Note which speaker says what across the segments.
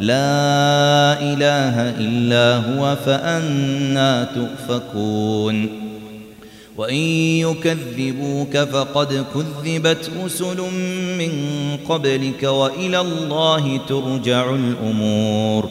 Speaker 1: لا إله إلا هو فأنا تؤفكون. وإن يكذبوك فقد كذبت رسل من قبلك وإلى الله ترجع الأمور.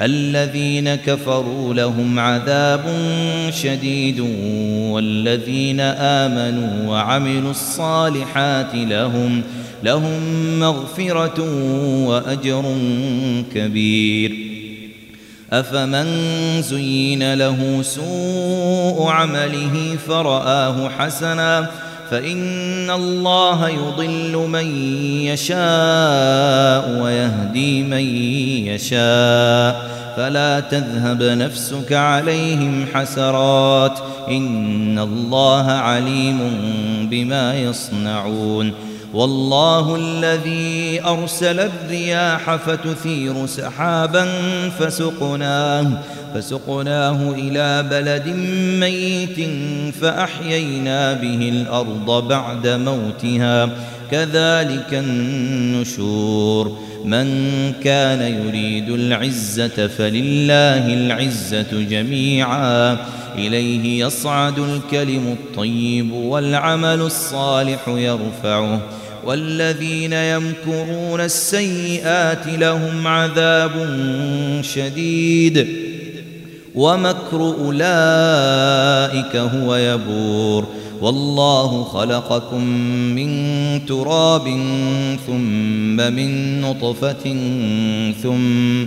Speaker 1: الذين كفروا لهم عذاب شديد والذين آمنوا وعملوا الصالحات لهم لهم مغفرة وأجر كبير. أفمن زين له سوء عمله فرآه حسناً فإن الله يضل من يشاء ويهدي من يشاء فلا تذهب نفسك عليهم حسرات إن الله عليم بما يصنعون والله الذي أرسل الرياح فتثير سحابا فسقناه فسقناه إلى بلد ميت فأحيينا به الأرض بعد موتها. كذلك النشور. من كان يريد العزة فلله العزة جميعا. إليه يصعد الكلم الطيب والعمل الصالح يرفعه. والذين يمكرون السيئات لهم عذاب شديد. ومكر أولئك هو يبور. والله خلقكم من تراب ثم من نطفة ثم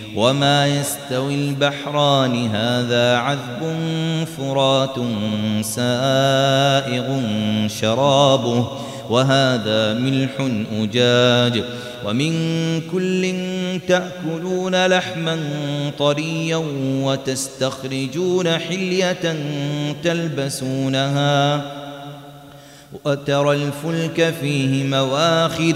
Speaker 1: وما يستوي البحران هذا عذب فرات سائغ شرابه وهذا ملح أجاج. ومن كل تأكلون لحما طريا وتستخرجون حلية تلبسونها وترى الفلك فيه مواخر.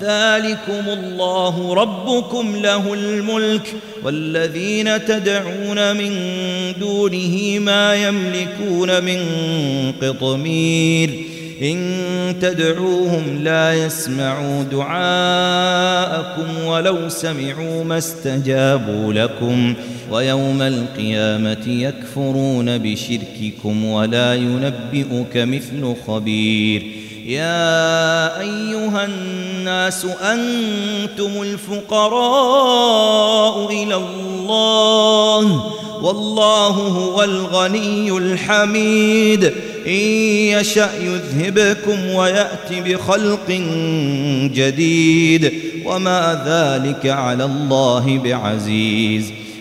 Speaker 1: ذلكم الله ربكم له الملك والذين تدعون من دونه ما يملكون من قطمير إن تدعوهم لا يسمعوا دعاءكم ولو سمعوا ما استجابوا لكم ويوم القيامة يكفرون بشرككم ولا ينبئك مثل خبير يا أيها الناس أنتم الفقراء إلى الله والله هو الغني الحميد إن يشأ يذهبكم ويأتي بخلق جديد وما ذلك على الله بعزيز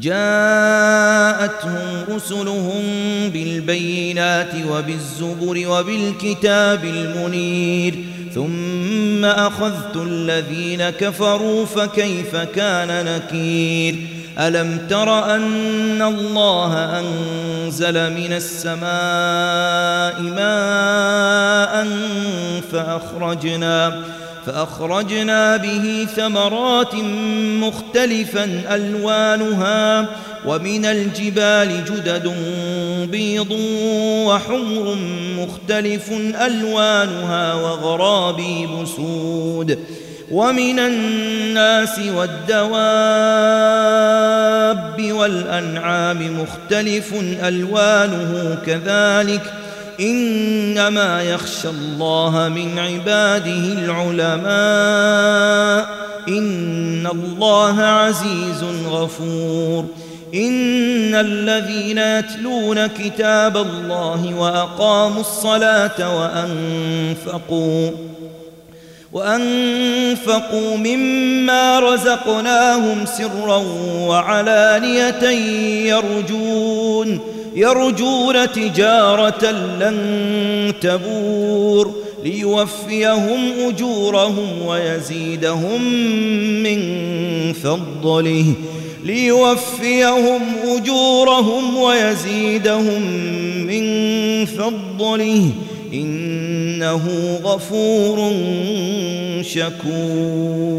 Speaker 1: جاءتهم رسلهم بالبينات وبالزبر وبالكتاب المنير ثم أخذت الذين كفروا فكيف كان نكير ألم تر أن الله أنزل من السماء ماء فأخرجنا به ثمرات مختلفا ألوانها ومن الجبال جدد بيض وحمر مختلف ألوانها وغرابيب سود ومن الناس والدواب والأنعام مختلف ألوانه كذلك ۖ إنما يخشى الله من عباده العلماء. إن الله عزيز غفور. إن الذين يتلون كتاب الله وأقاموا الصلاة وأنفقوا وأنفقوا مما رزقناهم سرا وعلانية يرجون. يرجون تجارة لن تبور ليوفيهم أجورهم ويزيدهم من فضله ليوفيهم أجورهم ويزيدهم من فضله إنه غفور شكور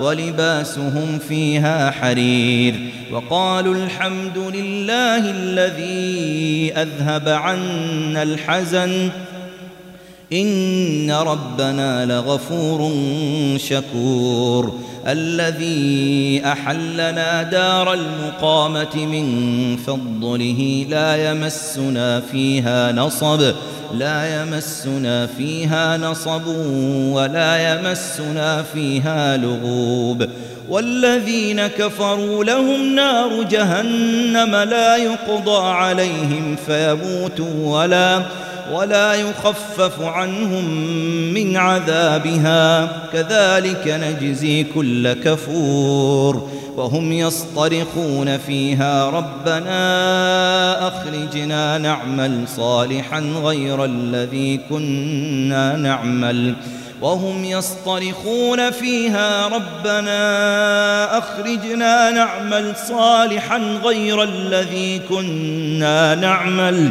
Speaker 1: ولباسهم فيها حرير وقالوا الحمد لله الذي أذهب عنا الحزن إن ربنا لغفور شكور الذي أحلنا دار المقامة من فضله لا يمسنا فيها نصب لا يمسنا فيها نصب ولا يمسنا فيها لغوب. والذين كفروا لهم نار جهنم لا يقضى عليهم فيموتوا ولا ولا يخفف عنهم من عذابها. كذلك نجزي كل كفور. وهم يصطرخون فيها ربنا أخرجنا نعمل صالحا غير الذي كنا نعمل وهم يصطرخون فيها ربنا أخرجنا نعمل صالحا غير الذي كنا نعمل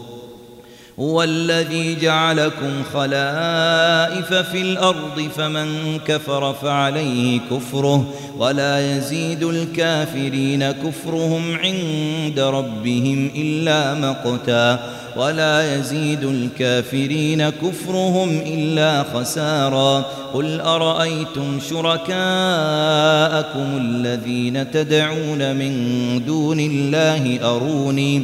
Speaker 1: هو الذي جعلكم خلائف في الأرض فمن كفر فعليه كفره ولا يزيد الكافرين كفرهم عند ربهم إلا مقتا ولا يزيد الكافرين كفرهم إلا خسارا. قل أرأيتم شركاءكم الذين تدعون من دون الله أروني؟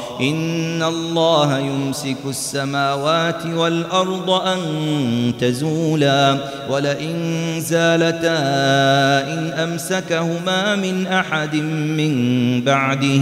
Speaker 1: إن الله يمسك السماوات والأرض أن تزولا ولئن زالتا إن أمسكهما من أحد من بعده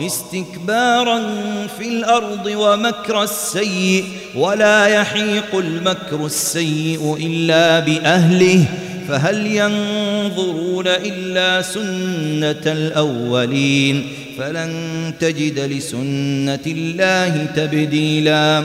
Speaker 1: استكبارا في الأرض ومكر السيء ولا يحيق المكر السيء إلا بأهله. فهل ينظرون إلا سنة الأولين؟ فلن تجد لسنة الله تبديلا.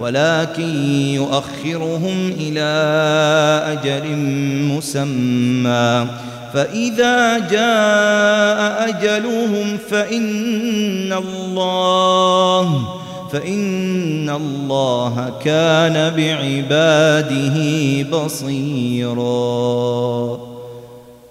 Speaker 1: ولكن يؤخرهم إلى أجل مسمى. فإذا جاء أجلهم فإن الله فإن الله كان بعباده بصيراً.